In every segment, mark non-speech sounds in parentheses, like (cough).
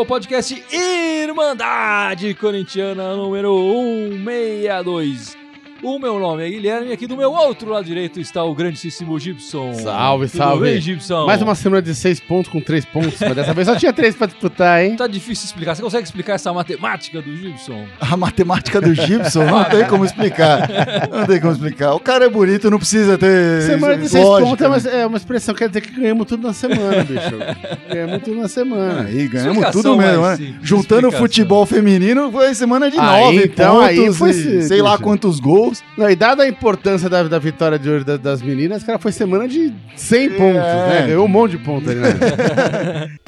ao podcast Irmandade Corintiana número 162. O meu nome é Guilherme e aqui do meu outro lado direito está o grandíssimo Gibson. Salve, Tudo salve. bem, Gibson? Mais uma semana de seis pontos com três pontos, mas dessa vez só tinha três pra disputar, hein? Tá difícil explicar. Você consegue explicar essa matemática do Gibson? A matemática do Gibson não tem como explicar. Não tem como explicar. O cara é bonito, não precisa ter. Semana de seis lógica, pontos é uma, né? é uma expressão, quer dizer que ganhamos tudo na semana, bicho. (laughs) ganhamos tudo na semana. Aí ganhamos Explicação tudo mesmo, né? Juntando o explicação. futebol feminino, foi semana de Aí, nove então, pontos, aí foi e sim, sei lá quantos gols. Não, e dada a importância da, da vitória de hoje da- das meninas, cara, foi semana de 100 pontos, né? Ganhou um monte de pontos ali, né? (laughs)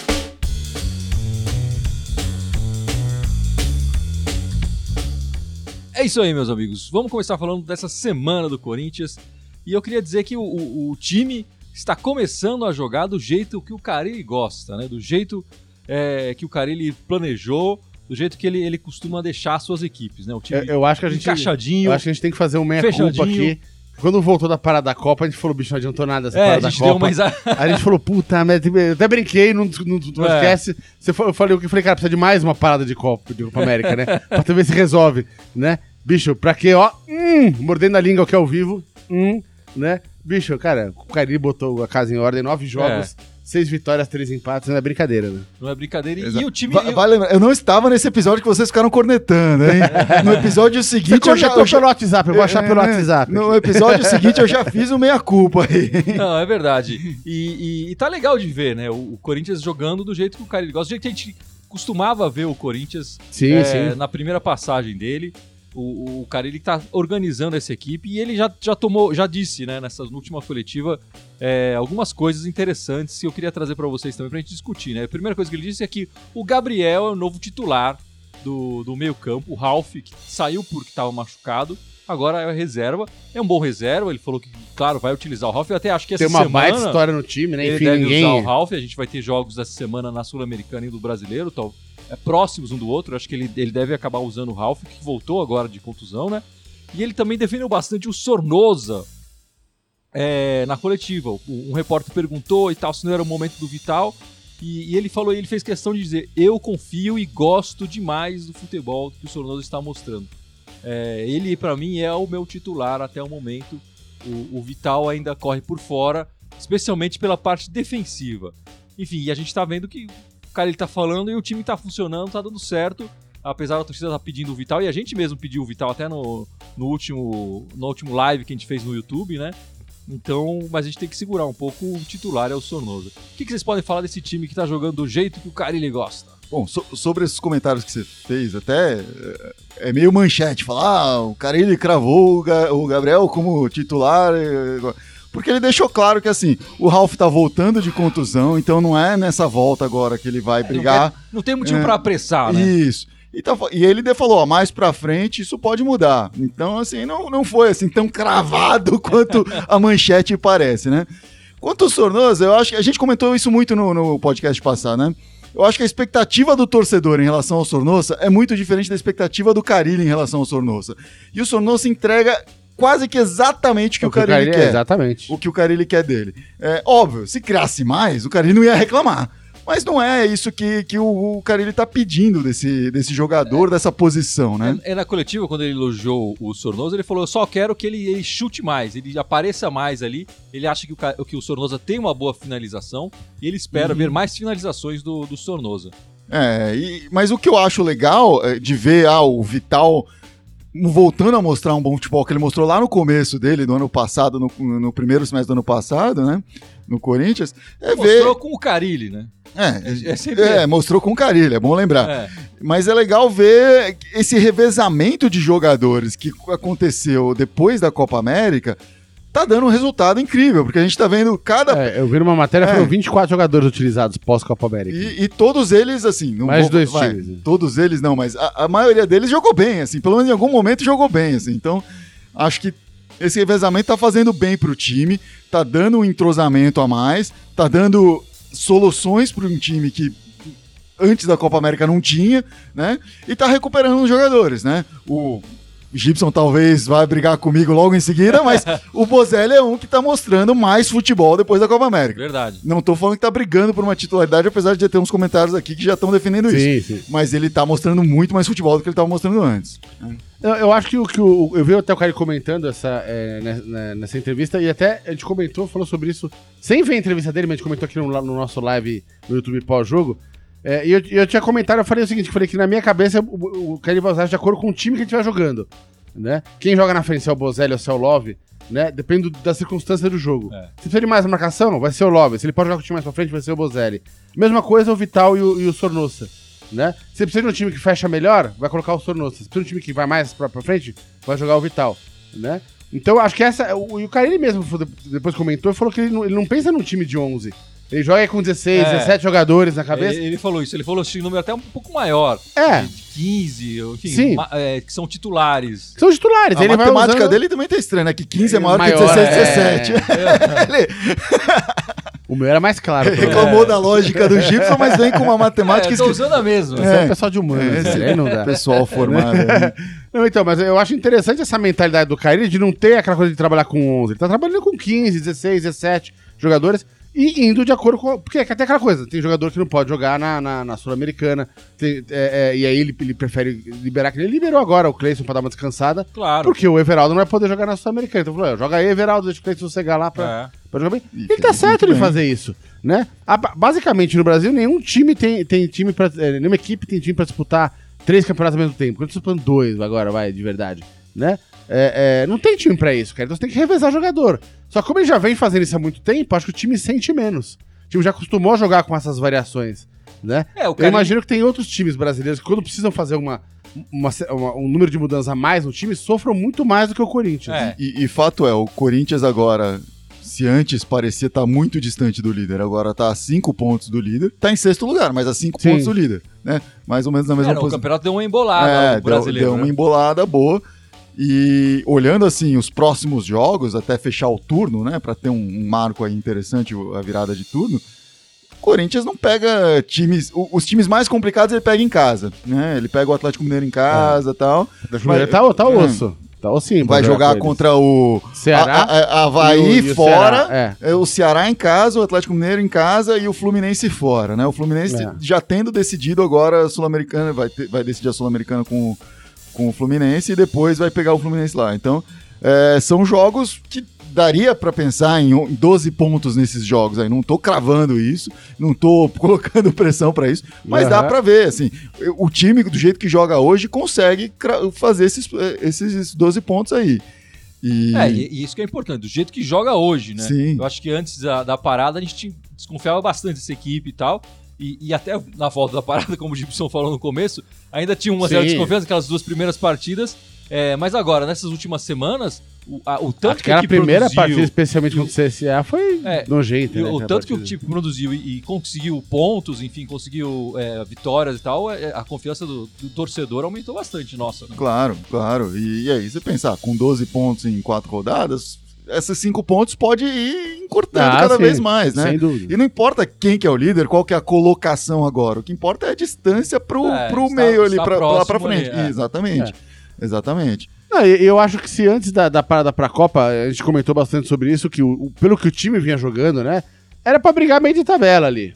É isso aí, meus amigos. Vamos começar falando dessa semana do Corinthians. E eu queria dizer que o, o- o time está começando a jogar do jeito que o Carilli gosta, né? Do jeito é, que o Carilli planejou, do jeito que ele, ele costuma deixar suas equipes, né? O time Eu, eu acho que a gente. encaixadinho. Eu acho que a gente tem que fazer um meia-culpa aqui. Quando voltou da parada da Copa, a gente falou, bicho, não adiantou nada essa É, a parada da gente deu Copa. exa... Aí a gente falou, puta, eu até brinquei no, no, no É. podcast. Você eu falei o que eu falei, cara, precisa de mais uma parada de Copa, de Copa América, né? (laughs) pra ver se resolve, né? Bicho, pra quê, ó? Hum, mordendo a língua aqui ao vivo. Hum, né? Bicho, cara, o Cari botou a casa em ordem, nove jogos, seis vitórias, três empates, não é brincadeira, né? Não é brincadeira. E, e o time. Va- Vai lembrar, eu não estava nesse episódio que vocês ficaram cornetando, hein? (laughs) No episódio Você seguinte eu já. cornetou Eu já pelo WhatsApp, eu vou achar pelo É, WhatsApp. No episódio seguinte eu já (laughs) fiz o meia-culpa aí. Não, é verdade. E, e- e tá legal de ver, né? O, o Corinthians jogando do jeito que o Carilli gosta. Do jeito que a gente costumava ver o Corinthians Sim, é, sim. na primeira passagem dele. O, o Carilli tá organizando essa equipe e ele já, já tomou, já disse, né, nessa última coletiva, é, algumas coisas interessantes que eu queria trazer para vocês também pra gente discutir, né? A primeira coisa que ele disse é que o Gabriel é o novo titular do, do meio-campo, o Ralf, que saiu porque estava machucado, agora é reserva. É um bom reserva, ele falou que, claro, vai utilizar o Ralf. Eu até acho que essa Tem uma semana baita história no time, né? ele Enfim, deve ninguém. usar o Ralf. A gente vai ter jogos essa semana na Sul-Americana e do Brasileiro, tal, próximos um do outro. Acho que ele, ele deve acabar usando o Ralf, que voltou agora de contusão, né? E ele também defendeu bastante o Sornosa é, na coletiva. Um, repórter perguntou e tal se não era o momento do Vital. E, e ele falou, ele fez questão de dizer: Eu confio e gosto demais do futebol que o Sornosa está mostrando. É, ele, pra mim, é o meu titular até o momento. O, o Vital ainda corre por fora, especialmente pela parte defensiva. Enfim, a gente tá vendo que cara ele tá falando e o time tá funcionando, tá dando certo. Apesar da torcida tá pedindo o Vital, e a gente mesmo pediu o Vital até no, no, último, no último live que a gente fez no YouTube, né? Então, mas a gente tem que segurar um pouco, o titular é o Sornosa. O que, que vocês podem falar desse time que tá jogando do jeito que o Carilli gosta? Bom, so- sobre esses comentários que você fez, até é, é meio manchete, falar, ah, o cara ele cravou o, Ga- o Gabriel como titular, porque ele deixou claro que assim, o Ralf tá voltando de contusão, então não é nessa volta agora que ele vai brigar. Não, quer- não tem motivo É. pra apressar, né? Isso. E, tá e ele falou, ó, mais pra frente isso pode mudar. Então, assim, não, não foi assim tão cravado (laughs) quanto a manchete parece, né? Quanto ao Sornosa, eu acho que a gente comentou isso muito no, no podcast passado, né? Eu acho que a expectativa do torcedor em relação ao Sornosa é muito diferente da expectativa do Carilli em relação ao Sornosa. E o Sornosa entrega quase que exatamente o que o, Carilli é, quer Exatamente. o que o Carilli quer dele. É óbvio, se criasse mais, o Carilli não ia reclamar. Mas não é isso que, que o, o Carilli tá pedindo desse, desse jogador, dessa posição, né? É, é na coletiva, quando ele elogiou o Sornosa, ele falou: Eu só quero que ele, ele chute mais, ele apareça mais ali. Ele acha que o, que o Sornosa tem uma boa finalização e ele espera ver mais finalizações do, do Sornosa. É, e- mas o que eu acho legal é, de ver ah, o Vital voltando a mostrar um bom futebol que ele mostrou lá no começo dele, do ano passado, no, no primeiro semestre do ano passado, né? No Corinthians, é ver. Mostrou com o Carilli, né? É, é sempre- é, mostrou com Carilli, é bom lembrar. É. Mas é legal ver esse revezamento de jogadores que aconteceu depois da Copa América. Tá dando um resultado incrível, porque a gente tá vendo cada. É, eu vi numa matéria, É. foram 24 jogadores utilizados pós-Copa América. E, e todos eles, assim. Não Mais vou- dois vai, times, né? Todos eles não, mas a, a maioria deles jogou bem, assim. Pelo menos em algum momento jogou bem, assim. Então, acho que esse revezamento tá fazendo bem pro time, tá dando um entrosamento a mais, tá dando soluções para um time que antes da Copa América não tinha, né? E tá recuperando os jogadores, né? O Gibson talvez vai brigar comigo logo em seguida, mas (laughs) o Bozelli é um que tá mostrando mais futebol depois da Copa América. Verdade. Não tô falando que tá brigando por uma titularidade, apesar de ter uns comentários aqui que já estão defendendo isso. Sim, sim. Mas ele tá mostrando muito mais futebol do que ele tava mostrando antes. Eu, eu acho que o que o, eu vi até o cara comentando essa, é, ne- ne- nessa entrevista e até a gente comentou, falou sobre isso sem ver a entrevista dele, mas a gente comentou aqui no, no nosso live no YouTube pós-jogo. É, e eu, eu tinha comentado, eu falei o seguinte, eu falei que na minha cabeça o, o Kelly vai usar de acordo com o time que a gente vai jogando, né? Quem joga na frente, se é o Bozelli ou se é o Love, né? Depende do- da circunstância do jogo. É. Se precisa de mais marcação, vai ser o Love. Se ele pode jogar com o time mais pra frente, vai ser o Bozelli. Mesma coisa o Vital e o, e o Sornosa. Né? Se precisa de um time que fecha melhor, vai colocar o Sornosa. Se precisa de um time que vai mais pra, pra frente, vai jogar o Vital. Né? Então, acho que essa. O, e o cara ele mesmo depois comentou e falou que ele não, ele não pensa num time de 11. Ele joga com 16, É. 17 jogadores na cabeça. Ele, ele falou isso, ele falou esse número até um pouco maior. É. De 15, enfim, Sim. ma- é, que são titulares. São titulares. A ele vai matemática usando- dele também tá estranha, né? Que 15 é maior, Maior, que 16, é. 17. Ele (laughs) (laughs) O meu era mais claro. menos. reclamou da lógica do Gibson, mas vem com uma (laughs) matemática É, eu tô usando a mesma. Esse é, o pessoal de humanos, Esse velho, aí não dá. Pessoal formado. né? Não, então, mas eu acho interessante essa mentalidade do Kyrie de não ter aquela coisa de trabalhar com 11. Ele tá trabalhando com 15, 16, 17 jogadores e indo de acordo com. Porque é até aquela coisa, tem jogador que não pode jogar na, na, na Sul-Americana. é, é, e aí ele, ele prefere liberar, que ele liberou agora o Cleison pra dar uma descansada. Claro. Porque o Everaldo não vai poder jogar na Sul-Americana. Então falou: "É, joga aí, Everaldo, deixa o Cleison sossegar lá pra, É. pra jogar bem. E ele tá certo de fazer isso, né? A- basicamente, no Brasil, nenhum time tem, tem time pra. é, nenhuma equipe tem time pra disputar três campeonatos ao mesmo tempo. Quando disputando dois agora, vai, de verdade, né? É, é, não tem time pra isso, cara. Então você tem que revezar jogador. Só que como ele já vem fazendo isso há muito tempo, acho que o time sente menos. O time já acostumou a jogar com essas variações, né? É, o Eu imagino que tem outros times brasileiros que quando precisam fazer uma, uma- uma- um número de mudanças a mais no time, sofram muito mais do que o Corinthians. É. E, e fato é, o Corinthians agora, se antes parecia estar muito distante do líder, agora tá a 5 pontos do líder, tá em sexto lugar, mas a 5 Sim. pontos do líder, né? Mais ou menos na mesma É, não, o posição. campeonato deu uma embolada, É, deu, brasileiro. deu uma né? embolada boa. E olhando assim os próximos jogos, até fechar o turno, né, Pra ter um, um marco aí interessante, a virada de turno. O Corinthians não pega times, o- os times mais complicados ele pega em casa, né? Ele pega o Atlético Mineiro em casa, e tal. Mineiro tá, tá osso. Tá ossinho. pra Vai jogar contra o Ceará a, a- a- Havaí e o- e o fora, Ceará, é, o Ceará em casa, o Atlético Mineiro em casa e o Fluminense fora, né? O Fluminense É. já tendo decidido agora a Sul-Americana, vai, ter- vai decidir a Sul-Americana com, com o Fluminense e depois vai pegar o Fluminense lá. Então, é, são jogos que daria pra pensar em on- em 12 pontos nesses jogos aí. Não tô cravando isso, não tô (laughs) colocando pressão pra isso, mas dá Aham. pra ver, assim, o time do jeito que joga hoje consegue fazer esses, eh, esses 12 pontos aí. E, É, e, isso que é importante, do jeito que joga hoje, né? Sim. Eu acho que antes da, da parada a gente desconfiava bastante dessa equipe e tal. E, e até na volta da parada, (laughs) como o Gibson falou no começo, ainda tinha uma certa desconfiança aquelas duas primeiras partidas. É, mas agora, nessas últimas semanas, o, a- o tanto Acho que a primeira produziu- partida, especialmente contra o CSA, foi É, nojenta. E né, o aquela tanto que o partida. time produziu e, e conseguiu pontos, enfim, conseguiu é, vitórias e tal, é, a confiança do, do torcedor aumentou bastante, nossa. Né? Claro, claro. E, e aí, você pensar, com 12 pontos em quatro rodadas, esses cinco pontos pode ir encurtando Ah, cada sim, vez mais, né? Sem dúvida. E não importa quem que é o líder, qual que é a colocação agora. O que importa é a distância pro, É, pro está- meio ali, pra, lá pra frente. ali, é. Exatamente. Exatamente. Não, eu acho que se antes da, da parada pra Copa, a gente comentou bastante sobre isso, que o, o- pelo que o time vinha jogando, né? Era pra brigar meio de tabela ali.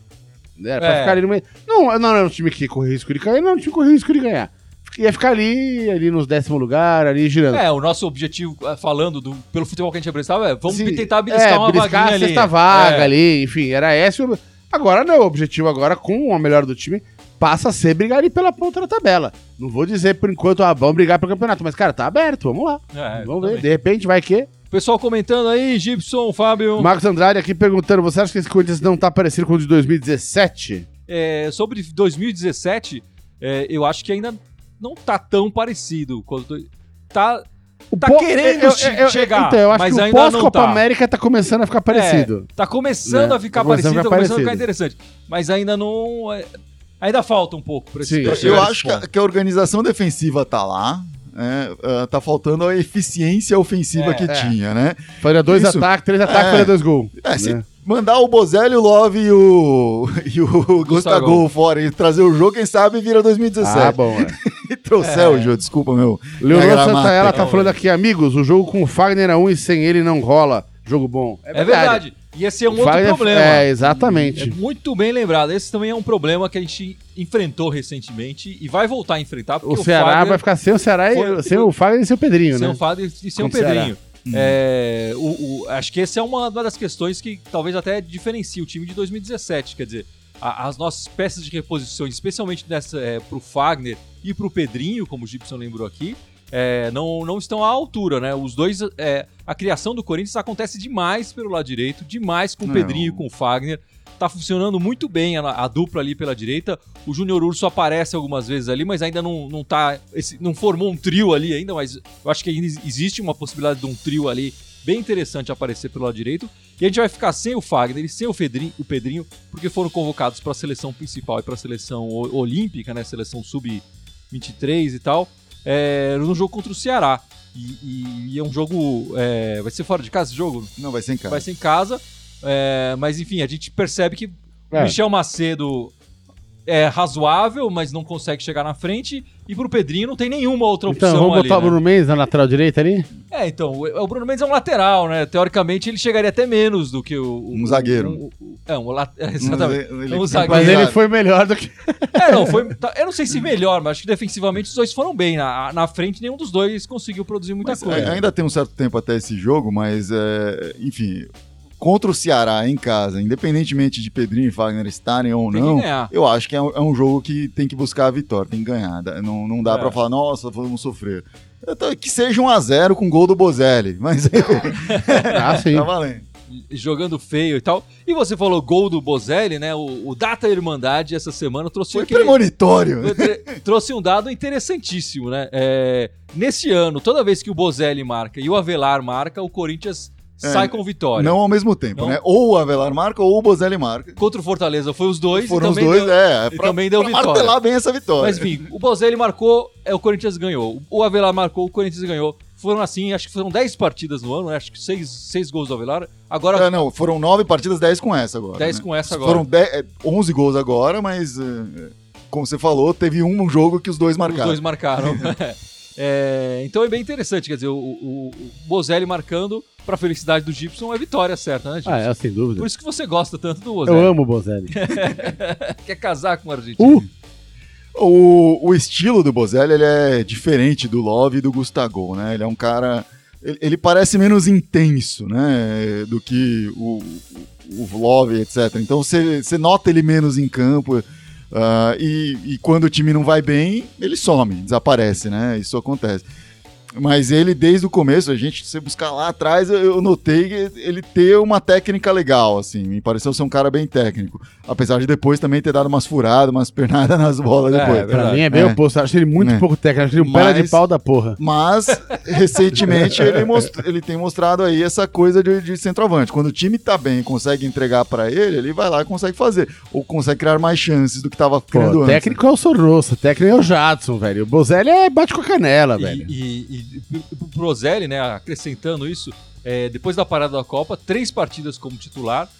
Né, Era pra É. ficar ali no meio. Não, não era um time que corria risco de cair, não era um time que corria risco de ganhar. Ia ficar ali, ali nos décimo lugar, ali girando. É, o nosso objetivo, é, falando do, pelo futebol que a gente apresentava, é vamos Sim, tentar beliscar é, uma beliscar vaguinha a ali. sexta vaga É. ali, enfim, era esse o... Agora não, o objetivo agora, com a melhor do time, passa a ser brigar ali pela ponta da tabela. Não vou dizer por enquanto, ah, vamos brigar pelo campeonato, mas, cara, tá aberto, vamos lá. É, vamos ver, exatamente. de repente vai que... Pessoal comentando aí, Gibson, Fábio. Marcos Andrade aqui perguntando, você acha que esse Corinthians não tá parecido com o de 2017? É, sobre 2017, é, eu acho que ainda não tá tão parecido. quanto- Tá, O Tá querendo eu- eu- eu- chegar, Então, eu acho mas que o pós-Copa tá. América tá começando a ficar parecido. É, tá começando Né? a ficar Tá começando parecido, a tá ficar começando a ficar parecido. interessante. Mas ainda não. é, ainda falta um pouco pra, esse, Sim. pra Eu acho que a, ponto. que a organização defensiva tá lá. é, ah, tá faltando a eficiência ofensiva É, que é. tinha, né? Faria dois ataques, três ataques, É. faria dois gols. É, se né? Mandar o Bozelli, o Love e o, (laughs) e o Gustavo fora e trazer o jogo, quem sabe vira 2017. Ah, bom, é. (laughs) Trouxel, Jô, desculpa, meu. Leonor. Santaella tá falando aqui, amigos, o jogo com o Fagner é um e sem ele não rola. Jogo bom. É verdade. E esse é um O outro Fagner- problema. É, É exatamente. muito bem lembrado. Esse também é um problema que a gente enfrentou recentemente e vai voltar a enfrentar. Porque O Ceará Fagner- vai ficar sem o Ceará e Foi- sem o Fagner e sem o Pedrinho, sem né? o Fagner e sem o Contra o Pedrinho. É, o- o- acho que essa é uma, uma das questões que talvez até diferencie o time de 2017. Quer dizer, a- as nossas peças de reposições, especialmente nessa, é, pro Fagner e pro Pedrinho, como o Gibson lembrou aqui, é, não, não estão à altura, né? Os dois. é, a criação do Corinthians acontece demais pelo lado direito, demais com o Não. Pedrinho e com o Fagner. Tá funcionando muito bem a, a dupla ali pela direita. O Júnior Urso aparece algumas vezes ali, mas ainda não, não tá. esse- não formou um trio ali ainda, mas eu acho que ainda existe uma possibilidade de um trio ali bem interessante aparecer pelo lado direito. E a gente vai ficar sem o Fagner e sem o Pedrinho, o Pedrinho porque foram convocados para a seleção principal e para a seleção olímpica, né? Seleção sub-23 e tal, é, no jogo contra o Ceará. E, e- e é um jogo. é, vai ser fora de casa esse jogo? Não, vai ser em casa. Vai ser em casa. É, mas enfim, a gente percebe que É. o Michel Macedo é razoável, mas não consegue chegar na frente. E pro Pedrinho não tem nenhuma outra Então, opção vamos ali. botar o né? Bruno Mendes na lateral direita ali? É, então, o o Bruno Mendes é um lateral, né? Teoricamente ele chegaria até menos do que o. o- Um zagueiro. o- o- é, um la- é, exatamente. Ele- É um ele- zagueiro. Mas ele foi melhor do que. É, não, foi. tá- eu não sei se melhor, mas acho que defensivamente os dois foram bem. Na, na frente, nenhum dos dois conseguiu produzir muita Mas, coisa. é, ainda tem um certo tempo até esse jogo, mas, é, enfim, contra o Ceará em casa, independentemente de Pedrinho e Fagner estarem ou Tem que não, eu acho que é um, é um jogo que tem que buscar a vitória, tem que ganhar. Não, não dá É. pra falar, nossa, vamos sofrer. Então, Que seja 1 a 0 com gol do Bozelli, mas (laughs) Ah, sim. (laughs) tá valendo. Jogando feio e tal. E você falou gol do Bozelli, né? O, o Data Irmandade essa semana trouxe Foi aquele- premonitório. trouxe um dado interessantíssimo, né? É, nesse ano, toda vez que o Bozelli marca e o Avelar marca, o Corinthians sai com vitória. Não ao mesmo tempo, Não? né? Ou o Avelar marca ou o Bozelli marca. Contra o Fortaleza foi os dois. Foram os dois, deu- é, e pra, também deu pra vitória. martelar bem essa vitória. Mas enfim, o Bozelli marcou, é, o Corinthians ganhou. O Avelar marcou, o Corinthians ganhou. Foram assim, acho que foram 10 partidas no ano, né? acho que 6, seis gols do Avelar. Agora, É, não, foram nove partidas, 10 com essa agora. 10 né? com essa agora. Foram 10, é, 11 gols agora, mas, é, como você falou, teve um jogo que os dois os marcaram. dois marcaram. (laughs) É, então é bem interessante, quer dizer, o, o, o Bozelli marcando, pra felicidade do Gibson, é vitória certa, né, Gibson? Ah, é, sem dúvida. Por isso que você gosta tanto do Eu Bozelli. amo o Bozelli. (laughs) Quer casar com o argentino. Uh! O, o estilo do Bozelli ele é diferente do Love e do Gustavo, né? Ele é um cara. Ele, ele parece menos intenso, né? Do que o, o, o Love, etc. Então você nota ele menos em campo. ah, e, e quando o time não vai bem, ele some, desaparece, né? Isso acontece. Mas ele, desde o começo, a gente, se você buscar lá atrás, eu, notei que ele ter uma técnica legal, assim. Me pareceu ser um cara bem técnico. Apesar de depois também ter dado umas furadas, umas (laughs) pernadas nas bolas É, depois. é Pra mim é bem É. oposto. Acho ele muito É. pouco técnico. Acho ele um perna de Mas- pau da porra. Mas, recentemente, ele, ele tem mostrado aí essa coisa de, de centroavante. Quando o time tá bem e consegue entregar pra ele, ele vai lá e consegue fazer. Ou consegue criar mais chances do que tava criando Pô, antes. técnico é o Sornosa, técnico é o Jadson, velho. O Bozelli é bate com a canela, velho. E, e, e pro Prozelli, né, acrescentando isso, é, depois da parada da Copa, três partidas como titular,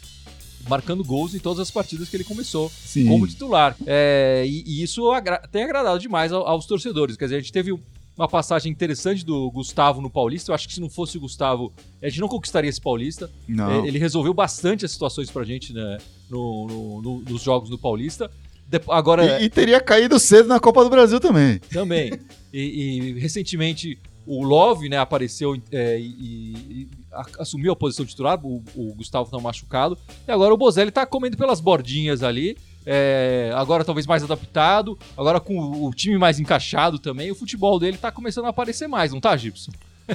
marcando gols em todas as partidas que ele começou Sim. como titular. É, e, e isso agra- tem agradado demais ao- aos torcedores. Quer dizer, a gente teve uma passagem interessante do Gustavo no Paulista. Eu acho que se não fosse o Gustavo, a gente não conquistaria esse Paulista. É, ele resolveu bastante as situações pra gente né, no- no- no- nos jogos do Paulista. De- agora, E, e teria caído cedo na Copa do Brasil também. também. E, e, recentemente o Love, né, apareceu é, e, e a- assumiu a posição titular, o, o Gustavo tá machucado. E agora o Bozelli tá comendo pelas bordinhas ali. é, agora talvez mais adaptado, agora com o, o time mais encaixado também, o futebol dele tá começando a aparecer mais, não tá, Gibson?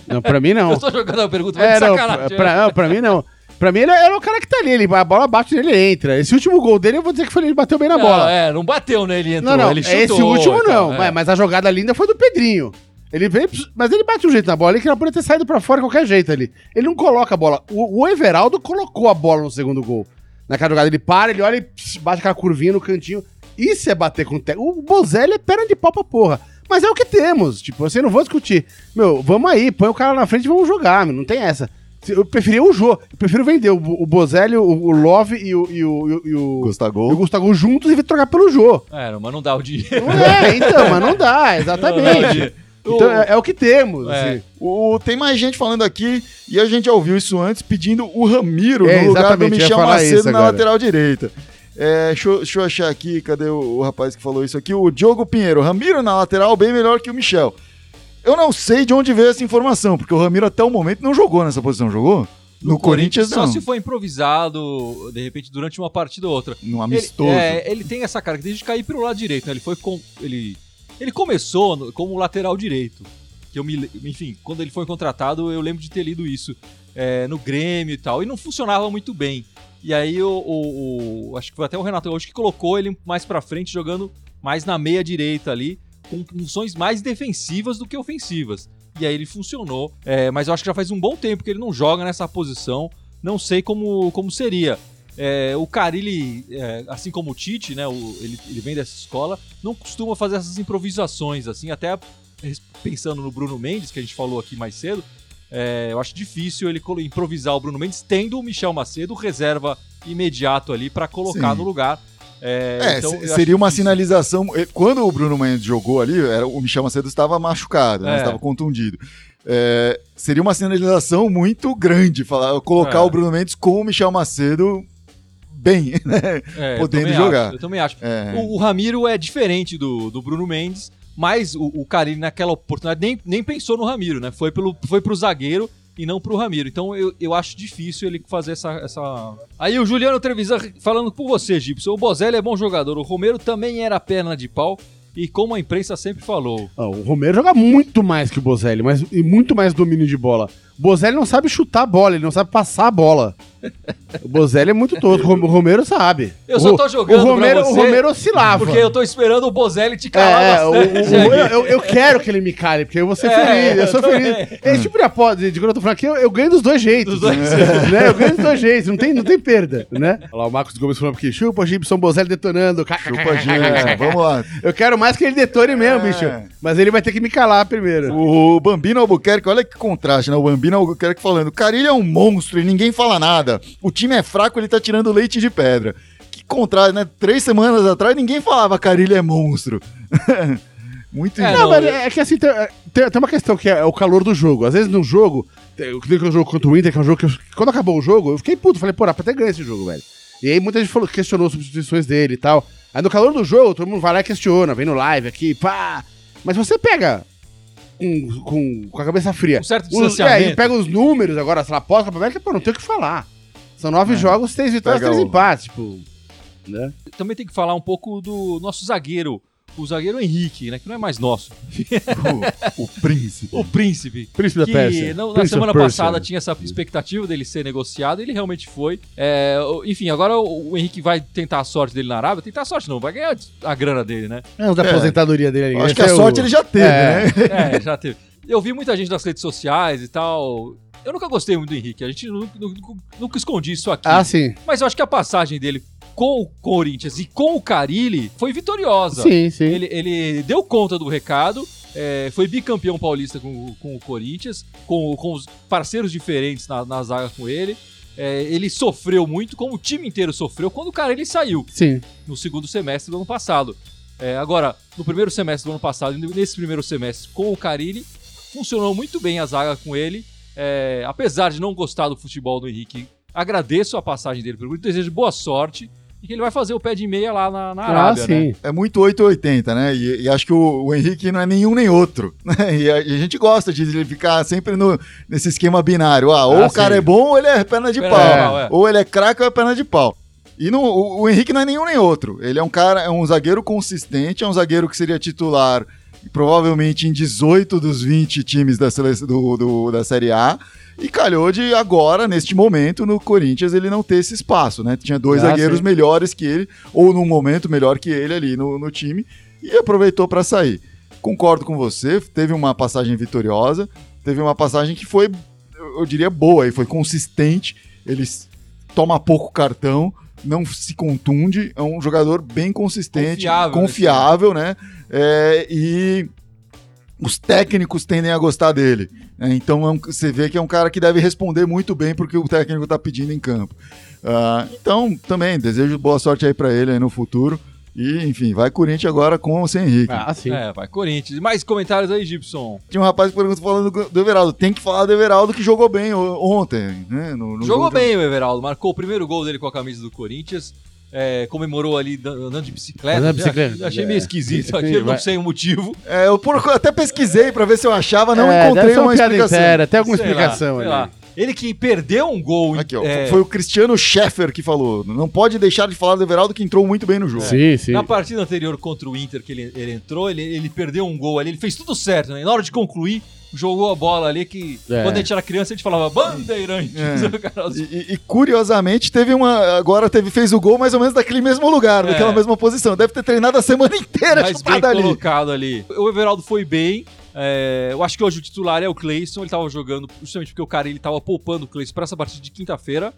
Não, pra mim não. (laughs) Eu tô jogando a pergunta, mas É, de não, sacanagem. pra, pra- não, pra mim não. Pra mim ele é o cara que tá ali, ele, a bola bate nele e entra. Esse último gol dele, eu vou dizer que foi ele bateu bem na Não, bola. É, não bateu nele, entrou, não, não, ele chutou. esse último não, é. mas a jogada linda foi do Pedrinho. Ele veio, mas ele bate um jeito na bola ali que ele poderia ter saído pra fora de qualquer jeito ali. Ele não coloca a bola. O, o Everaldo colocou a bola no segundo gol. Naquela jogada ele para, ele olha e pss, bate aquela curvinha no cantinho. Isso é bater com o técnico. O Bozelli é perna de pau pra porra. Mas é o que temos. Tipo, você não vou discutir. Meu, vamos aí, põe o cara na frente e vamos jogar, meu, não tem essa. Eu preferia o Jô. Eu prefiro vender o, o Bozelli, o, o Love e o, e o, e o, Gustavo. e o Gustavo juntos e trocar pelo Jô. É, mas não dá o dinheiro. Não é, então, mas não dá, (laughs) exatamente. O- Então é, é o que temos. É. assim. O, tem mais gente falando aqui, e a gente já ouviu isso antes, pedindo o Ramiro É, no lugar do Michel Macedo na agora. lateral direita. É, deixa, eu- deixa eu achar aqui, cadê o, o rapaz que falou isso aqui? O Diogo Pinheiro. Ramiro na lateral, bem melhor que o Michel. Eu não sei de onde veio essa informação, porque o Ramiro até o momento não jogou nessa posição, jogou? No, Corinthians, Só não. se foi improvisado, de repente, durante uma partida ou outra. No amistoso. Ele, é, ele tem essa característica de cair pelo lado direito, né? Ele foi com. Ele, ele começou no- como lateral direito. Que eu me, enfim, quando ele foi contratado, eu lembro de ter lido isso é, no Grêmio e tal. E não funcionava muito bem. E aí o, o- o- acho que foi até o Renato hoje que colocou ele mais pra frente, jogando mais na meia direita ali, com funções mais defensivas do que ofensivas. E aí ele funcionou. É, mas eu acho que já faz um bom tempo que ele não joga nessa posição. Não sei como, como seria. É, o Carilli, é, assim como o Tite, né, o- ele, ele vem dessa escola, não costuma fazer essas improvisações, assim, até pensando no Bruno Mendes, que a gente falou aqui mais cedo, é, eu acho difícil ele improvisar o Bruno Mendes, tendo o Michel Macedo reserva imediato ali para colocar Sim. no lugar. É, É, então, seria uma difícil. sinalização. eh, Quando o Bruno Mendes jogou ali, era, o Michel Macedo estava machucado, né, É. estava contundido. É, seria uma sinalização muito grande falar, colocar É. o Bruno Mendes com o Michel Macedo bem, (laughs) né? É, eu podendo também jogar. acho, eu também acho. É. O, o Ramiro é diferente do, do Bruno Mendes, mas o, o Carilli naquela oportunidade nem, nem pensou no Ramiro, né? Foi, pelo, foi pro zagueiro e não pro Ramiro. Então eu, eu acho difícil ele fazer essa, essa. Aí o Juliano Trevisan falando por você, Gibson. O Bozelli é bom jogador, o Romero também era perna de pau. E como a imprensa sempre falou. Ó, o Romero joga muito mais que o Bozelli, mas e muito mais domínio de bola. O Bozelli não sabe chutar a bola, ele não sabe passar a bola. O Bozelli é muito todo, o Romero sabe. Eu só O- tô jogando O Romero, pra você, o Romero oscilava. Porque eu tô esperando o Bozelli te calar É, o- bastante. o- o- aqui. eu, eu quero que ele me cale, porque eu vou ser É, feliz, eu eu sou feliz. Esse tipo de aposta, de quando eu tô falando aqui, eu, eu ganho dos dois jeitos. Dos dois né? Eu ganho dos dois jeitos, não tem, não tem perda, né? Olha lá o Marcos Gomes falando aqui, chupa Gibson Bozelli detonando. Chupa, gente. É, vamos lá. Eu quero mais que ele detone mesmo, É. bicho. Mas ele vai ter que me calar primeiro. O Bambino Albuquerque, olha que contraste, né? O Bambino Albuquerque falando: o Carilho é um monstro e ninguém fala nada. O time é fraco, ele tá tirando leite de pedra. Que contraste, né? Três semanas atrás ninguém falava Carilho é monstro. (laughs) Muito É, Não, mas eu- é que assim, tem, tem- tem uma questão que é o calor do jogo. Às vezes no jogo, tem- que o jogo contra o Inter, que é um jogo que eu- quando acabou o jogo, eu fiquei puto. Falei, pô, dá pra ter ganho esse jogo, velho. E aí muita gente falou, questionou as substituições dele e tal. Aí no calor do jogo, todo mundo vai lá e questiona, vem no live aqui, pá. Mas você pega com, com, com a cabeça fria. Um certo os, é, e pega os números agora, sei lá, pós Copa América, pô, não tem o que falar. São nove É. jogos, três vitórias, Pega três o- empates, tipo. Né? Também tem que falar um pouco do nosso zagueiro. O zagueiro Henrique, né? Que não é mais nosso. o, o príncipe. (laughs) O príncipe. Príncipe da que Pérsia. não- na semana passada tinha essa expectativa dele ser negociado, ele realmente foi. É, o- enfim, agora o, o Henrique vai tentar a sorte dele na Arábia. Tentar a sorte não, vai ganhar a grana dele, né? É, o da É. aposentadoria dele ali. Acho Esse que a é o- sorte ele já teve, É. né? (laughs) É, já teve. Eu vi muita gente nas redes sociais e tal. Eu nunca gostei muito do Henrique, a gente nunca, nunca, nunca escondi isso aqui. Ah, sim. Mas eu acho que a passagem dele com o Corinthians e com o Carilli foi vitoriosa. Sim, sim. Ele, ele deu conta do recado, é, foi bicampeão paulista com, com o Corinthians, com, com os parceiros diferentes na, na zaga com ele. É, ele sofreu muito, como o time inteiro sofreu, quando o cara ele saiu Sim. no segundo semestre do ano passado. É, agora, no primeiro semestre do ano passado, nesse primeiro semestre com o Carilli, funcionou muito bem a zaga com ele. É, apesar de não gostar do futebol do Henrique, agradeço a passagem dele pelo Corinthians, desejo boa sorte e que ele vai fazer o pé de meia lá na, na Ah, Arábia, né? sim. É muito 880, né? E, e acho que o, o Henrique não é nenhum nem outro. (laughs) né? E, a, e a gente gosta de ele ficar sempre no, nesse esquema binário. Ah, ou Ah, o cara sim. é bom ou ele é perna de Perna pau. de pau, é. Ou ele é craque ou é perna de pau. E não- o, o Henrique não é nenhum nem outro. Ele é um cara, é um zagueiro consistente, é um zagueiro que seria titular provavelmente em 18 dos 20 times da, seleção, do, do- da Série A. E calhou de agora, neste momento, no Corinthians, ele não ter esse espaço, né? Tinha dois Ah, zagueiros sim. melhores que ele, ou num momento melhor que ele ali no, no time, e aproveitou para sair. Concordo com você, teve uma passagem vitoriosa, teve uma passagem que foi, eu diria, boa, e foi consistente. Ele toma pouco cartão, não se contunde, é um jogador bem consistente, Confiável, confiável, né? É, e os técnicos tendem a gostar dele. né? Então é um- você vê que é um cara que deve responder muito bem porque o técnico tá pedindo em campo. Ah, então, também, desejo boa sorte aí pra ele aí no futuro. E, enfim, vai Corinthians agora com o Sem Henrique. Ah, sim. É, vai Corinthians. Mais comentários aí, Gibson. Tinha um rapaz que perguntou falando do do Everaldo. Tem que falar do Everaldo que jogou bem ontem, né? No, no Jogou jogo- bem o Everaldo, marcou o primeiro gol dele com a camisa do Corinthians. É, comemorou ali dan- andando de bicicleta. Andando de bicicleta. Achei- Achei meio É. esquisito aqui, eu não sei o motivo. É, eu por- até pesquisei pra ver se eu achava, não É, encontrei uma explicação. inteira, Tem alguma Sei lá, explicação sei ali. lá. Ele que perdeu um gol. Aqui, ó, é, Foi o Cristiano Scheffer que falou. Não pode deixar de falar do Everaldo que entrou muito bem no jogo. Sim, sim. Na partida anterior contra o Inter, que ele, ele entrou, ele, ele perdeu um gol ali, ele fez tudo certo, né? Na hora de concluir, jogou a bola ali que É. quando a gente era criança a gente falava bandeirante. É. (laughs) O E, e- curiosamente teve uma. Agora teve, fez o gol mais ou menos daquele mesmo lugar, É. daquela mesma posição. Deve ter treinado a semana inteira Mas bem ali. colocado ali. O Everaldo foi bem. é, eu acho que hoje o titular é o Cleison. Ele tava jogando justamente porque o cara ele tava poupando o Cleison pra essa partida de quinta-feira.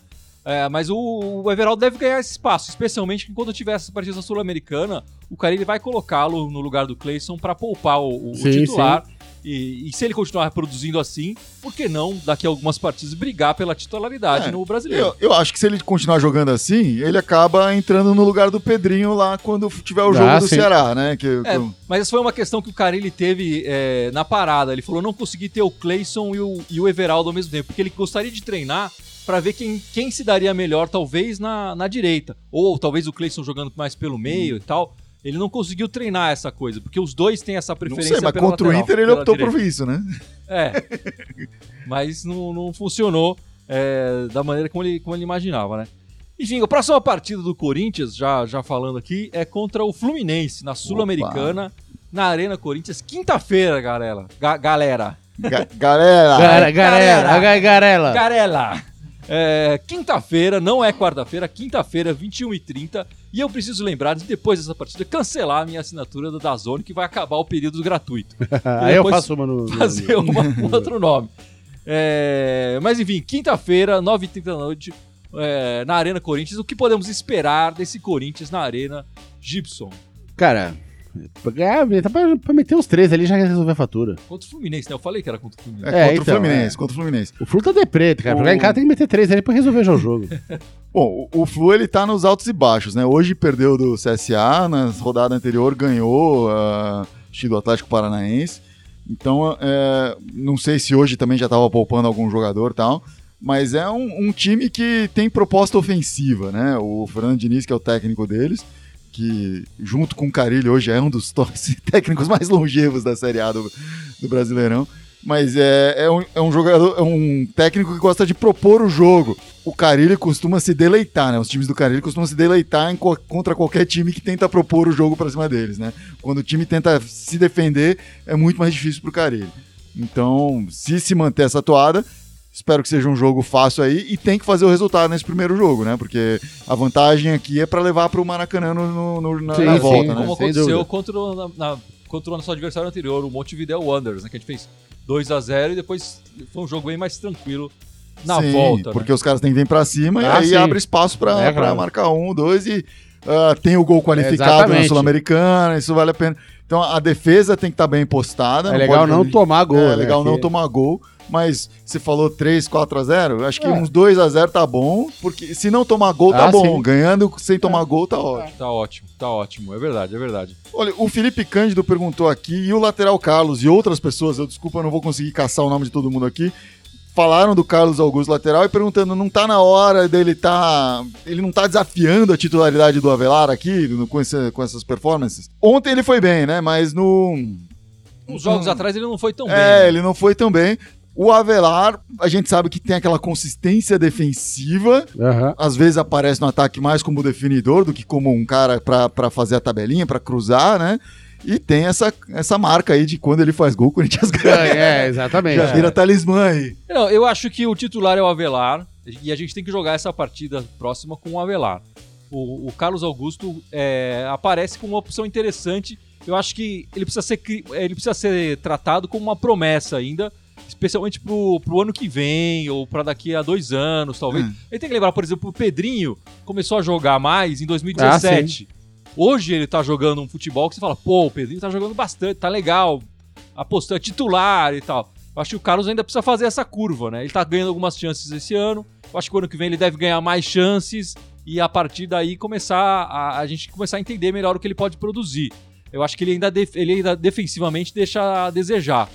É, mas o, o Everaldo deve ganhar esse espaço, especialmente que quando tiver essa partida sul-americana, o cara ele vai colocá-lo no lugar do Cleison pra poupar o, o Sim, titular. E, e se ele continuar produzindo assim, por que não, daqui a algumas partidas, brigar pela titularidade É, no brasileiro? Eu, eu acho que se ele continuar jogando assim, ele acaba entrando no lugar do Pedrinho lá quando tiver o jogo Ah, do sim. Ceará, né? Que, É, que- mas essa foi uma questão que o Carilli teve é, na parada. Ele falou: não consegui ter o Cleison e o, e o Everaldo ao mesmo tempo, porque ele gostaria de treinar pra ver quem, quem se daria melhor, talvez na, na direita. Ou talvez o Cleison jogando mais pelo meio e tal. Ele não conseguiu treinar essa coisa, porque os dois têm essa não preferência sei, mas pela contra o lateral, Inter ele optou direita. por isso, né? É. (laughs) Mas não, não funcionou é, da maneira como ele, como ele imaginava, né? Enfim, a próxima partida do Corinthians, já, já falando aqui, é contra o Fluminense, na Sul-Americana, na Arena Corinthians, quinta-feira, galera. Ga- galera. Ga- galera, Galera. Garela, Ga- Garela. Garela! É, quinta-feira, não é quarta-feira, quinta-feira, 21h30. E eu preciso lembrar de, depois dessa partida, cancelar a minha assinatura da Dazone, que vai acabar o período gratuito. (laughs) Aí eu faço uma no. (laughs) fazer uma- um outro nome. É, mas enfim, quinta-feira, 9h30 da noite, é, na Arena Corinthians. O que podemos esperar desse Corinthians na Arena Gibson? Cara, pra ganhar, tá pra, pra meter os três ali já resolver a fatura. Contra o Fluminense, né? Eu falei que era contra o Fluminense. É, É, contra então, o Fluminense, é. contra o Fluminense. O Flu tá de preto, cara. Pra ganhar em casa tem que meter três ali pra resolver já o jogo. (laughs) Bom, o, Flu ele tá nos altos e baixos, né? Hoje perdeu do CSA, na rodada anterior ganhou uh, do Atlético Paranaense. Então, é, não sei se hoje também já tava poupando algum jogador tal, mas é um, um time que tem proposta ofensiva, né? O Fernando Diniz, que é o técnico deles, que junto com o Carilho hoje é um dos (laughs) técnicos mais longevos da Série A do, do Brasileirão. Mas é, é, um, é um jogador, é um técnico que gosta de propor o jogo. O Carilli costuma se deleitar, né? Os times do Carilli costumam se deleitar em co- contra qualquer time que tenta propor o jogo pra cima deles, né? Quando o time tenta se defender, é muito mais difícil pro Carilli. Então, se se manter essa toada, espero que seja um jogo fácil aí e tem que fazer o resultado nesse primeiro jogo, né? Porque a vantagem aqui é pra levar pro Maracanã no, no- na, Sim, na sim, volta, né? Como sem aconteceu dúvida. contra o, na- na- contra o nosso adversário anterior, o Montevideo Wanderers, né? Que a gente fez 2 a 0 e depois foi um jogo bem mais tranquilo na Sim, volta. Porque né? os caras têm que vir pra cima Ah, e aí sim. abre espaço pra, É, pra marcar um, dois e ah, tem o gol qualificado na Exatamente. Sul-Americana, isso vale a pena. Então a defesa tem que estar bem postada. É legal pode- não tomar gol. É né? legal não tomar gol, mas você falou 3, 4 a 0, eu acho que É. uns 2 a 0 tá bom, porque se não tomar gol tá Ah, bom, sim. ganhando sem tomar gol tá ótimo. Tá ótimo, tá ótimo. É verdade, é verdade. Olha, o Felipe Cândido perguntou aqui, e o lateral Carlos e outras pessoas, eu desculpa, eu não vou conseguir caçar o nome de todo mundo aqui, falaram do Carlos Augusto lateral e perguntando, não tá na hora dele tá... Ele não tá desafiando a titularidade do Avelar aqui, no- com, esse- com essas performances? Ontem ele foi bem, né? Mas no... Uns jogos atrás ele não foi tão bem. É, né? ele não foi tão bem. O Avelar, a gente sabe que tem aquela consistência defensiva, Aham. às vezes aparece no ataque mais como definidor do que como um cara pra pra fazer a tabelinha, pra cruzar, né? E tem essa, essa marca aí de quando ele faz gol, (laughs) o Corinthians ganha. É, exatamente. Já vira talismã aí. Não, eu acho que o titular é o Avelar e a gente tem que jogar essa partida próxima com o Avelar. O, o Carlos Augusto é, aparece como uma opção interessante. Eu acho que ele precisa ser, ele precisa ser tratado como uma promessa ainda, especialmente pro, pro ano que vem ou para daqui a dois anos, talvez. Hum. Ele tem que lembrar, por exemplo, o Pedrinho começou a jogar mais em 2017. Hoje ele tá jogando um futebol que você fala, pô, o Pedrinho tá jogando bastante, tá legal. apostando titular e tal. Eu acho que o Carlos ainda precisa fazer essa curva, né? Ele tá ganhando algumas chances esse ano. Eu acho que o ano que vem ele deve ganhar mais chances e a partir daí começar a, a gente começar a entender melhor o que ele pode produzir. Eu acho que ele ainda, def, ele ainda defensivamente deixa a desejar.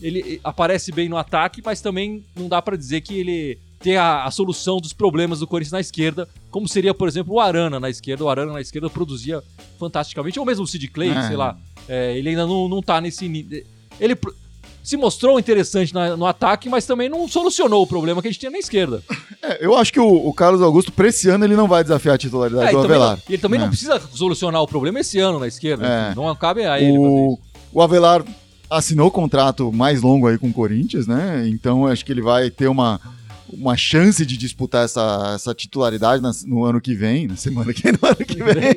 Ele aparece bem no ataque, mas também não dá para dizer que ele tem a, a, solução dos problemas do Corinthians na esquerda, como seria, por exemplo, o Arana na esquerda. O Arana na esquerda produzia fantasticamente, ou mesmo o Sid Clay, é. sei lá. É, ele ainda não, não tá nesse. Ele se mostrou interessante na, no ataque, mas também não solucionou o problema que a gente tinha na esquerda. (laughs) É, eu acho que o, o, Carlos Augusto, pra esse ano, ele não vai desafiar a titularidade é, do Avelar. Não, ele também não é. precisa solucionar o problema esse ano na esquerda. É. Não cabe a ele o, o Avelar assinou o contrato mais longo aí com o Corinthians, né? Então acho que ele vai ter uma, uma chance de disputar essa, essa titularidade no ano que vem, na semana que vem, (laughs) no ano que vem.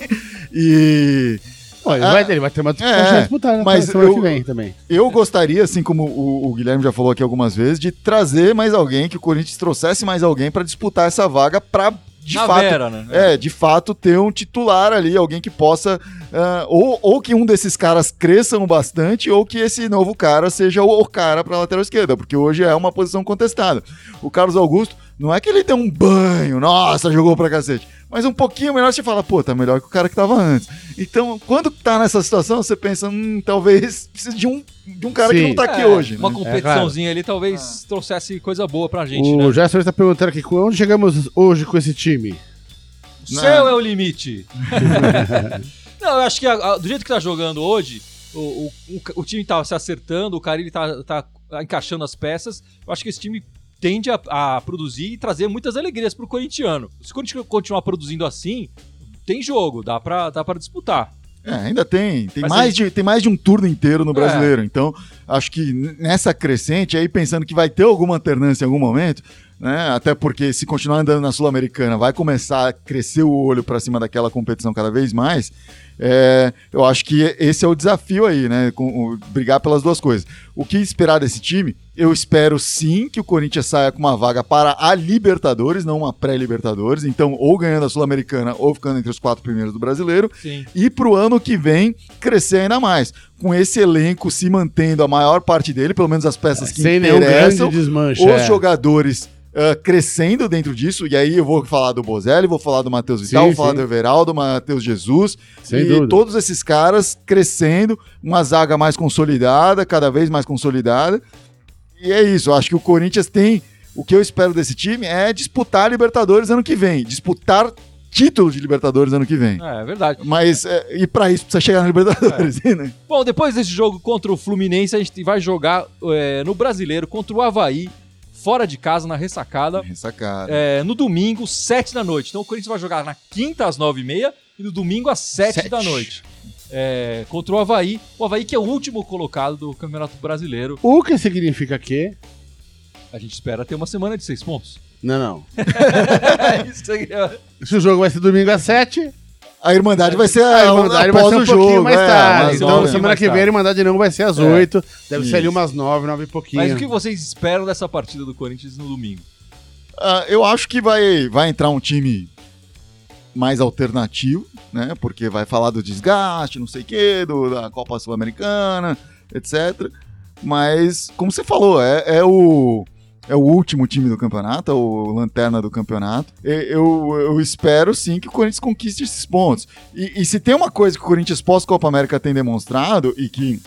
E ele, vai, ele vai ter uma é, disputar né, mas eu, que vem também. Eu gostaria, assim como o, o, Guilherme já falou aqui algumas vezes, de trazer mais alguém, que o Corinthians trouxesse mais alguém para disputar essa vaga para de Na fato, Vera, né? É, de fato ter um titular ali, alguém que possa uh, ou, ou que um desses caras cresçam bastante ou que esse novo cara seja o, cara para lateral esquerda, porque hoje é uma posição contestada. O Carlos Augusto não é que ele deu um banho, nossa, jogou pra cacete. Mas um pouquinho melhor você fala, pô, tá melhor que o cara que tava antes. Então, quando tá nessa situação, você pensa, hum, talvez precise de um, de um cara Sim. que não tá aqui é, hoje. Uma né? competiçãozinha é, ali talvez ah. trouxesse coisa boa pra gente, o né? Gerson está perguntando aqui, onde chegamos hoje com esse time? O céu é o limite. (laughs) não, eu acho que a, a, do jeito que tá jogando hoje, o, o, o, time tá se acertando, o cara ele tá, tá encaixando as peças. Eu acho que esse time tende a, a produzir e trazer muitas alegrias pro corintiano. Se o Corinthians continuar produzindo assim, tem jogo, dá pra, dá pra disputar. É, ainda tem. Tem mais, de, tem mais de um turno inteiro no é. brasileiro. É. Então, acho que nessa crescente, aí pensando que vai ter alguma alternância em algum momento, né? Até porque se continuar andando na Sul-Americana, vai começar a crescer o olho para cima daquela competição cada vez mais. É, eu acho que esse é o desafio aí, né? Com, o, brigar pelas duas coisas. O que esperar desse time? Eu espero sim que o Corinthians saia com uma vaga para a Libertadores, não uma pré-Libertadores. Então, ou ganhando a Sul-Americana ou ficando entre os quatro primeiros do brasileiro. Sim. E pro ano que vem crescer ainda mais. Com esse elenco se mantendo a maior parte dele, pelo menos as peças é, que sem interessam. Desmanche, os é. jogadores Uh, crescendo dentro disso, e aí eu vou falar do Bozelli, vou falar do Matheus Vital, sim, vou falar sim. do Everaldo, Matheus Jesus, Sem e dúvida. todos esses caras crescendo, uma zaga mais consolidada, cada vez mais consolidada, e é isso, eu acho que o Corinthians tem, o que eu espero desse time é disputar a Libertadores ano que vem, disputar título de Libertadores ano que vem. É, é verdade. Mas, é, e para isso precisa chegar na Libertadores, é. (laughs) né? Bom, depois desse jogo contra o Fluminense, a gente vai jogar é, no Brasileiro contra o Havaí, fora de casa, na ressacada. Ressacada. É, no domingo, 7 da noite. Então o Corinthians vai jogar na quinta às 9h30 e no domingo às 7 da noite. É, contra o Havaí. O Havaí que é o último colocado do Campeonato Brasileiro. O que significa que? A gente espera ter uma semana de seis pontos. Não, não. (laughs) Isso aí, Se o jogo vai ser domingo às 7, a Irmandade vai ser a, Irmandade vai ser um o jogo, mais é, tarde. É, então, semana que vem a Irmandade não vai ser às é. 8. Deve Isso. ser ali umas 9, 9 e pouquinho. Mas o que vocês esperam dessa partida do Corinthians no domingo? Uh, eu acho que vai, vai entrar um time mais alternativo, né? Porque vai falar do desgaste, não sei o quê, do, da Copa Sul-Americana, etc. Mas, como você falou, é, é o é o último time do campeonato, é o lanterna do campeonato. Eu, eu espero sim que o Corinthians conquiste esses pontos. E, e se tem uma coisa que o Corinthians pós-Copa América tem demonstrado e que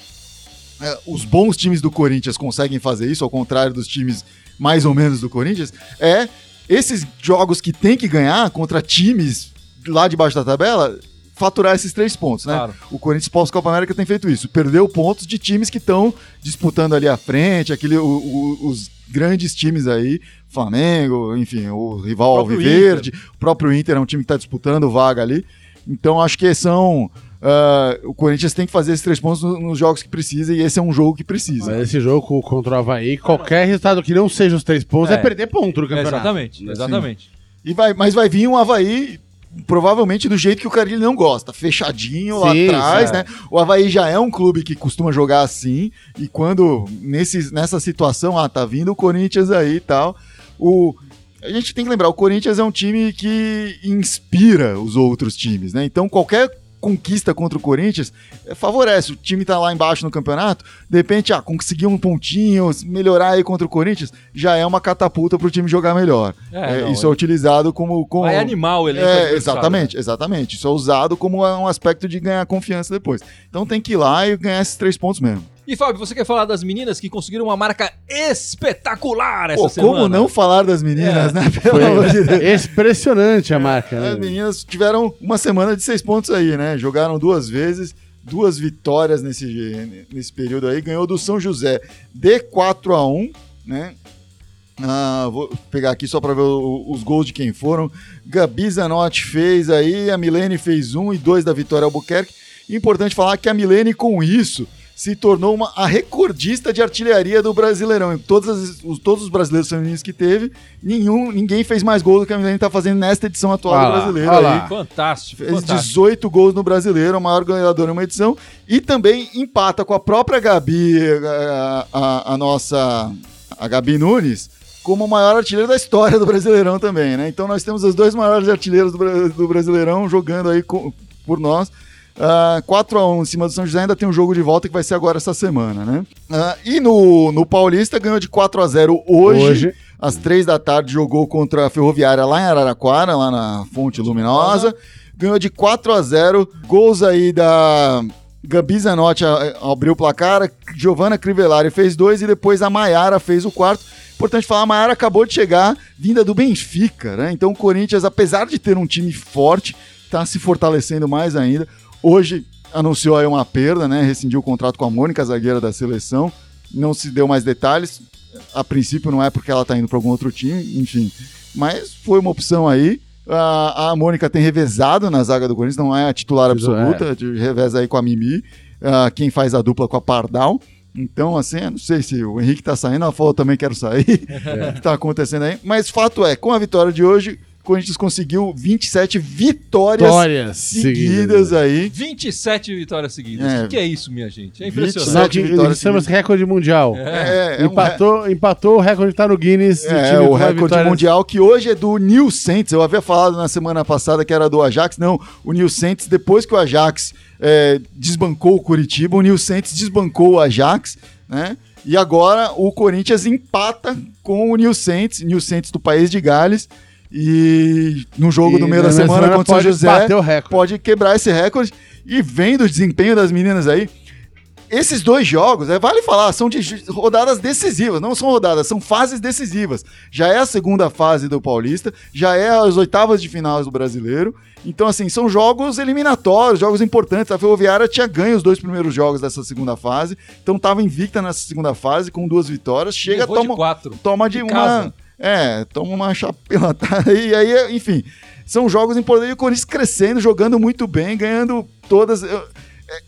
é, os bons times do Corinthians conseguem fazer isso, ao contrário dos times mais ou menos do Corinthians, é esses jogos que tem que ganhar contra times lá debaixo da tabela, faturar esses três pontos, né? Claro. O Corinthians pós-Copa América tem feito isso. Perdeu pontos de times que estão disputando ali à frente, aquele, o, o, os grandes times aí, Flamengo, enfim, o rival o Alviverde, o próprio Inter é um time que está disputando vaga ali. Então acho que são. Uh, o Corinthians tem que fazer esses três pontos nos jogos que precisa e esse é um jogo que precisa. Mas esse jogo contra o Havaí, qualquer resultado que não seja os três pontos é, é perder ponto no campeonato. Exatamente, exatamente. E vai, mas vai vir um Havaí provavelmente do jeito que o Carilli não gosta, fechadinho lá atrás, é. né? O Havaí já é um clube que costuma jogar assim, e quando nesse, nessa situação, ah, tá vindo o Corinthians aí e tal, o, a gente tem que lembrar, o Corinthians é um time que inspira os outros times, né? Então qualquer conquista contra o Corinthians eh, favorece. O time tá lá embaixo no campeonato, de repente, ah, conseguir um pontinho, melhorar aí contra o Corinthians, já é uma catapulta pro time jogar melhor. É, É, não, isso é utilizado como. como Vai animar o elenco é, exatamente, exatamente. Isso é usado como um aspecto de ganhar confiança depois. Então tem que ir lá e ganhar esses três pontos mesmo. E Fábio, você quer falar das meninas que conseguiram uma marca espetacular essa Pô, semana? como não falar das meninas, É. né? (laughs) Pelo amor de Deus. Expressionante a marca, As né? meninas tiveram uma semana de seis pontos aí, né? Jogaram duas vezes, duas vitórias nesse, nesse período aí. Ganhou do São José de 4 a 1 né? Ah, vou pegar aqui só para ver o- os gols de quem foram. Gabi Zanotti fez aí, a Milene fez um e dois da Vitória Albuquerque. Importante falar que a Milene, com isso, se tornou uma, a recordista de artilharia do Brasileirão. Em todas as- os, todos os brasileiros femininos que teve, nenhum, ninguém fez mais gols do que a Milene está fazendo nesta edição atual Olha do lá, Brasileiro. olha aí. lá. Fantástico, Fez fantástico. 18 gols no Brasileiro, a maior ganhadora em uma edição. E também empata com a própria Gabi, a, a- a nossa a Gabi Nunes, como a maior artilheira da história do Brasileirão também, né? Então nós temos os dois maiores artilheiros do, do Brasileirão jogando aí com- por nós. Ah, 4 a 1 em cima do São José, ainda tem um jogo de volta que vai ser agora essa semana, né? Ah, e no, no Paulista ganhou de 4 a 0 hoje. Hoje. Às três da tarde jogou contra a Ferroviária lá em Araraquara, lá na Fonte Luminosa. Ganhou de 4 a 0 Gols aí da Gabi Zanotti a- abriu o placar, Giovanna Crivellari fez dois e depois a Maiara fez o quarto. Importante falar, a Maiara acabou de chegar, vinda do Benfica, né? Então o Corinthians, apesar de ter um time forte, tá se fortalecendo mais ainda. Hoje anunciou aí uma perda, né? Rescindiu o contrato com a Mônica, zagueira da seleção. Não se deu mais detalhes. A princípio não é porque ela tá indo para algum outro time, enfim. Mas foi uma opção aí. A, a Mônica tem revezado na zaga do Corinthians, não é a titular Isso, absoluta, de reveza aí com a Mimi, ah, quem faz a dupla com a Pardal. Então, assim, eu não sei se o Henrique tá saindo, ela falou também quero sair, (laughs) o que tá acontecendo aí. Mas fato é, com a vitória de hoje, o Corinthians conseguiu 27 vitórias Vitórias seguidas aí. 27 vitórias seguidas. É. O que, que é isso, minha gente? É 27 impressionante. Vitórias chama-se recorde mundial. É, é um empatou, empatou o recorde tá no Guinness. É, time o recorde vitórias. mundial que hoje é do New Saints. Eu havia falado na semana passada que era do Ajax. Não, o New Saints, depois que o Ajax é, desbancou o Curitiba, o New Saints desbancou o Ajax, né? E agora o Corinthians empata com o New Saints, New Saints do país de Gales. E no jogo E do meio da na semana contra o São José, pode quebrar esse recorde. E vendo o desempenho das meninas aí, esses dois jogos, é, vale falar, são de rodadas decisivas, não são rodadas, são fases decisivas. Já é a segunda fase do Paulista, já é as oitavas de finais do Brasileiro. Então, assim, são jogos eliminatórios, jogos importantes. A Ferroviária tinha ganho os dois primeiros jogos dessa segunda fase, então estava invicta nessa segunda fase com duas vitórias. Chega, Levou de toma, quatro. toma de, De uma. casa. É, toma uma chapelatada (laughs) e aí, enfim. São jogos importantes e o Corinthians crescendo, jogando muito bem, ganhando todas. eu-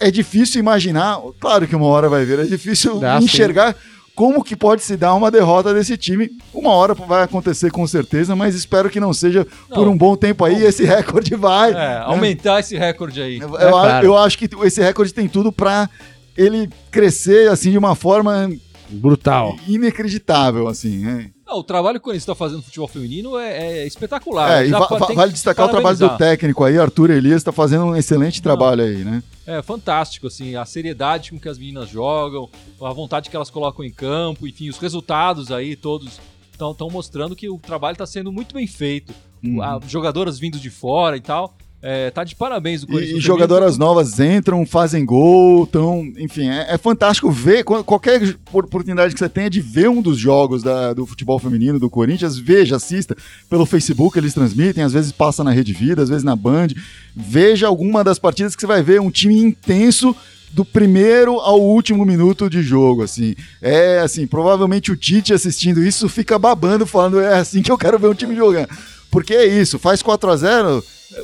É, é difícil imaginar, claro que uma hora vai ver, é difícil sim. enxergar como que pode se dar uma derrota desse time. Uma hora vai acontecer com certeza, mas espero que não seja por Não. um bom tempo aí. Esse (laughs) recorde vai. É, né? aumentar esse recorde aí. Eu, É eu- claro. eu acho que esse recorde tem tudo pra ele crescer assim de uma forma Brutal. inacreditável, assim. né? Não, o trabalho que o Corinthians está fazendo no futebol feminino é, é espetacular. É, e va- vale destacar o trabalho do técnico aí, Arthur Elias, está fazendo um excelente trabalho aí, né? É fantástico, assim, a seriedade com que as meninas jogam, a vontade que elas colocam em campo, enfim, os resultados aí todos estão mostrando que o trabalho está sendo muito bem feito. Uhum. A- jogadoras vindo de fora e tal. É, tá de parabéns o Corinthians. E, jogadoras novas entram, fazem gol, então, enfim, é, é fantástico ver qual- qualquer oportunidade que você tenha de ver um dos jogos da- do futebol feminino do Corinthians, veja, assista pelo Facebook, eles transmitem, às vezes passa na Rede Vida, às vezes na Band, veja alguma das partidas que você vai ver um time intenso do primeiro ao último minuto de jogo, assim. É, assim, provavelmente o Tite assistindo isso fica babando, falando, é assim que eu quero ver um time jogando. Porque é isso, faz 4 a 0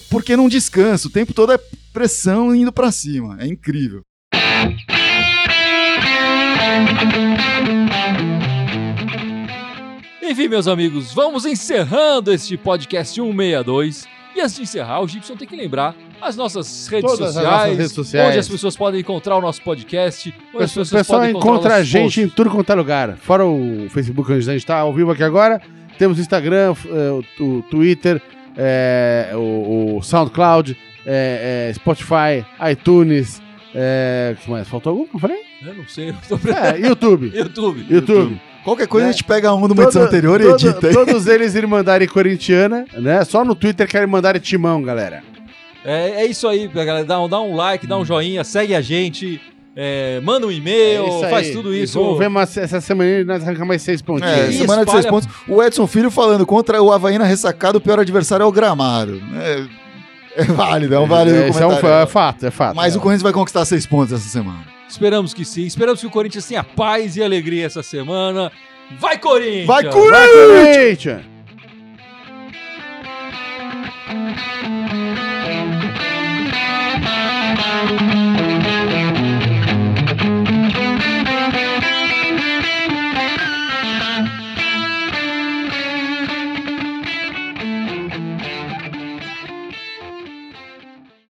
porque não descansa, o tempo todo é pressão indo pra cima, é incrível. Enfim, meus amigos, vamos encerrando este podcast 162. E antes de encerrar, o Gibson tem que lembrar as nossas redes, Todas as sociais, nossas redes sociais. onde as pessoas podem encontrar o nosso podcast. Onde as O pessoas pessoal podem encontrar encontra a gente em posts. tudo quanto é lugar. Fora o Facebook, onde a gente está ao vivo aqui agora. Temos o Instagram, eh, o, o Twitter, eh, o, o SoundCloud, é, é, Spotify, iTunes, é, que mais? Faltou algum que eu falei? Eu não sei. Eu tô... É, (laughs) YouTube. YouTube. YouTube. Qualquer coisa Né? a gente pega um edição Todo- anterior e todo- edita aí. Todos eles irem mandarem corintiana, né? Só no Twitter querem mandar timão, galera. É, é isso aí, galera. Dá um, dá um like, dá um joinha, segue a gente, é, manda um e-mail, é faz tudo isso. Vamos ver essa semana nós arrancamos mais seis pontos. É, e semana espalha... de seis pontos. O Edson Filho falando contra o Havaína ressacado, o pior adversário é o gramado. É, é válido, é um válido. É, é, um, é fato, é fato. Mas é. o Corinthians vai conquistar seis pontos essa semana. Esperamos que sim. Esperamos que o Corinthians tenha paz e alegria essa semana. Vai, Corinthians! Vai, Corinthians! Vai, Corinthians! Vai, Corinthians!